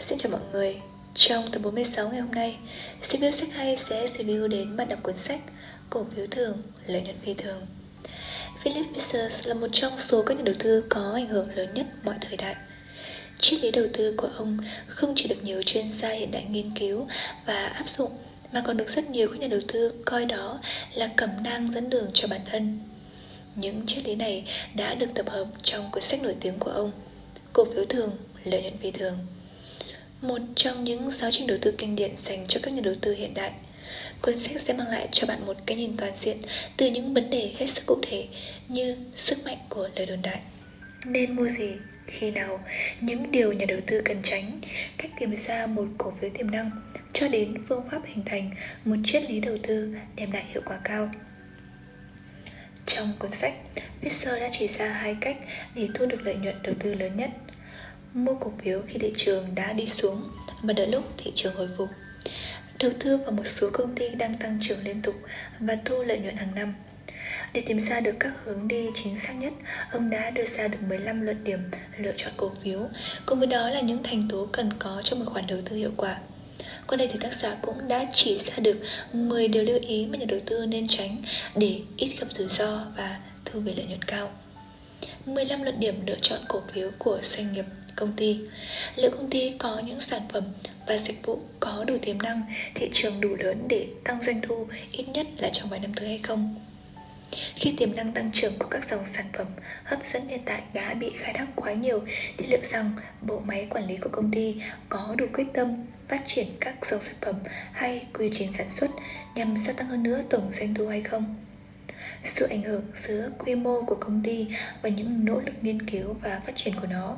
Xin chào mọi người Trong tập 46 ngày hôm nay Review sách hay sẽ review đến bạn đọc cuốn sách Cổ phiếu thường, lợi nhuận phi thường Philip Peters là một trong số các nhà đầu tư có ảnh hưởng lớn nhất mọi thời đại Triết lý đầu tư của ông không chỉ được nhiều chuyên gia hiện đại nghiên cứu và áp dụng mà còn được rất nhiều các nhà đầu tư coi đó là cẩm nang dẫn đường cho bản thân. Những triết lý này đã được tập hợp trong cuốn sách nổi tiếng của ông, Cổ phiếu thường, lợi nhuận phi thường. Một trong những giáo trình đầu tư kinh điển dành cho các nhà đầu tư hiện đại. Cuốn sách sẽ mang lại cho bạn một cái nhìn toàn diện từ những vấn đề hết sức cụ thể như sức mạnh của lời đồn đại. Nên mua gì, khi nào, những điều nhà đầu tư cần tránh, cách tìm ra một cổ phiếu tiềm năng, cho đến phương pháp hình thành một triết lý đầu tư đem lại hiệu quả cao. Trong cuốn sách, Fisher đã chỉ ra hai cách để thu được lợi nhuận đầu tư lớn nhất – mua cổ phiếu khi thị trường đã đi xuống và đợi lúc thị trường hồi phục. Đầu tư vào một số công ty đang tăng trưởng liên tục và thu lợi nhuận hàng năm. Để tìm ra được các hướng đi chính xác nhất, ông đã đưa ra được 15 luận điểm lựa chọn cổ phiếu, cùng với đó là những thành tố cần có trong một khoản đầu tư hiệu quả. Qua đây thì tác giả cũng đã chỉ ra được 10 điều lưu ý mà nhà đầu tư nên tránh để ít gặp rủi ro và thu về lợi nhuận cao. 15 luận điểm lựa chọn cổ phiếu của doanh nghiệp công ty. Liệu công ty có những sản phẩm và dịch vụ có đủ tiềm năng, thị trường đủ lớn để tăng doanh thu ít nhất là trong vài năm tới hay không? Khi tiềm năng tăng trưởng của các dòng sản phẩm hấp dẫn hiện tại đã bị khai thác quá nhiều, thì liệu rằng bộ máy quản lý của công ty có đủ quyết tâm phát triển các dòng sản phẩm hay quy trình sản xuất nhằm gia tăng hơn nữa tổng doanh thu hay không? Sự ảnh hưởng giữa quy mô của công ty và những nỗ lực nghiên cứu và phát triển của nó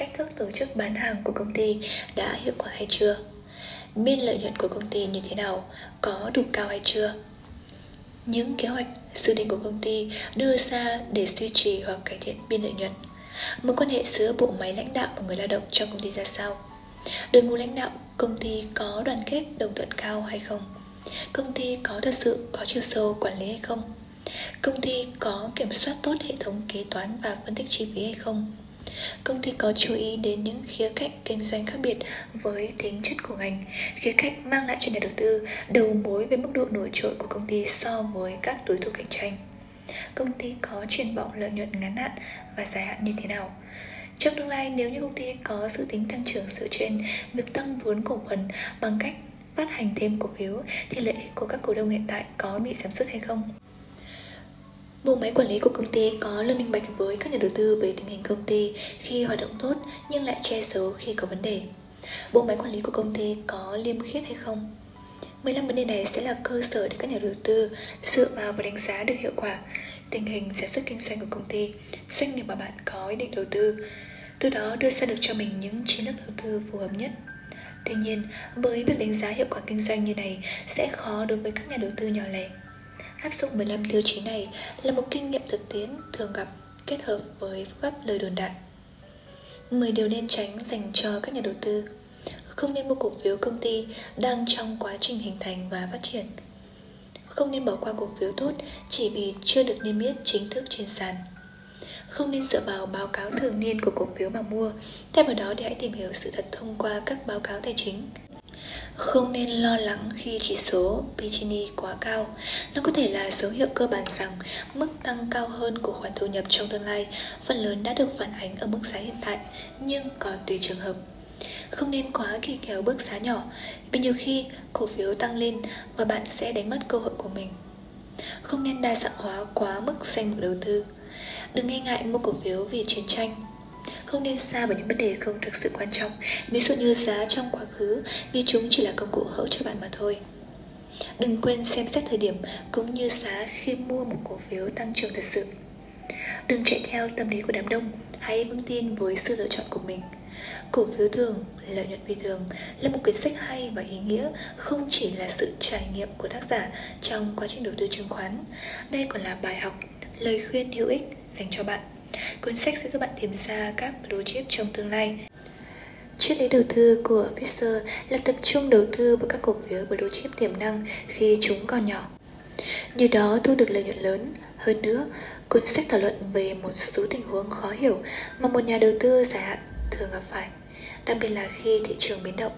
cách thức tổ chức bán hàng của công ty đã hiệu quả hay chưa? Biên lợi nhuận của công ty như thế nào, có đủ cao hay chưa? Những kế hoạch dự định của công ty đưa ra để duy trì hoặc cải thiện biên lợi nhuận. Mối quan hệ giữa bộ máy lãnh đạo và người lao động trong công ty ra sao? Đội ngũ lãnh đạo công ty có đoàn kết, đồng thuận cao hay không? Công ty có thật sự có chiều sâu quản lý hay không? Công ty có kiểm soát tốt hệ thống kế toán và phân tích chi phí hay không? Công ty có chú ý đến những khía cạnh kinh doanh khác biệt với tính chất của ngành, khía cạnh mang lại cho nhà đầu tư đầu mối về mức độ nổi trội của công ty so với các đối thủ cạnh tranh. Công ty có triển vọng lợi nhuận ngắn hạn và dài hạn như thế nào? Trong tương lai, nếu như công ty có dự tính tăng trưởng dựa trên việc tăng vốn cổ phần bằng cách phát hành thêm cổ phiếu thì lợi ích của các cổ đông hiện tại có bị giảm sút hay không? Bộ máy quản lý của công ty có luôn minh bạch với các nhà đầu tư về tình hình công ty khi hoạt động tốt nhưng lại che giấu khi có vấn đề. Bộ máy quản lý của công ty có liêm khiết hay không? 15 vấn đề này sẽ là cơ sở để các nhà đầu tư dựa vào và đánh giá được hiệu quả tình hình sản xuất kinh doanh của công ty, doanh nghiệp mà bạn có ý định đầu tư, từ đó đưa ra được cho mình những chiến lược đầu tư phù hợp nhất. Tuy nhiên, với việc đánh giá hiệu quả kinh doanh như này sẽ khó đối với các nhà đầu tư nhỏ lẻ. Áp dụng 15 tiêu chí này là một kinh nghiệm thực tiễn thường gặp kết hợp với phương pháp lời đồn đại. 10 điều nên tránh dành cho các nhà đầu tư. Không nên mua cổ phiếu công ty đang trong quá trình hình thành và phát triển. Không nên bỏ qua cổ phiếu tốt chỉ vì chưa được niêm yết chính thức trên sàn. Không nên dựa vào báo cáo thường niên của cổ phiếu mà mua, Thay vào đó thì hãy tìm hiểu sự thật thông qua các báo cáo tài chính không nên lo lắng khi chỉ số Pichini quá cao. Nó có thể là dấu hiệu cơ bản rằng mức tăng cao hơn của khoản thu nhập trong tương lai phần lớn đã được phản ánh ở mức giá hiện tại, nhưng còn tùy trường hợp. Không nên quá kỳ kéo bước giá nhỏ, vì nhiều khi cổ phiếu tăng lên và bạn sẽ đánh mất cơ hội của mình. Không nên đa dạng hóa quá mức danh mục đầu tư. Đừng nghe ngại mua cổ phiếu vì chiến tranh không nên xa vào những vấn đề không thực sự quan trọng, ví dụ như giá trong quá khứ, vì chúng chỉ là công cụ hỗ trợ bạn mà thôi. Đừng quên xem xét thời điểm cũng như giá khi mua một cổ phiếu tăng trưởng thật sự. Đừng chạy theo tâm lý của đám đông, hãy vững tin với sự lựa chọn của mình. Cổ phiếu thường, lợi nhuận phi thường là một quyển sách hay và ý nghĩa không chỉ là sự trải nghiệm của tác giả trong quá trình đầu tư chứng khoán. Đây còn là bài học, lời khuyên hữu ích dành cho bạn. Cuốn sách sẽ giúp bạn tìm ra các blue chip trong tương lai. Triết lý đầu tư của Fisher là tập trung đầu tư vào các cổ phiếu blue chip tiềm năng khi chúng còn nhỏ. Như đó thu được lợi nhuận lớn. Hơn nữa, cuốn sách thảo luận về một số tình huống khó hiểu mà một nhà đầu tư dài hạn thường gặp phải. đặc biệt là khi thị trường biến động.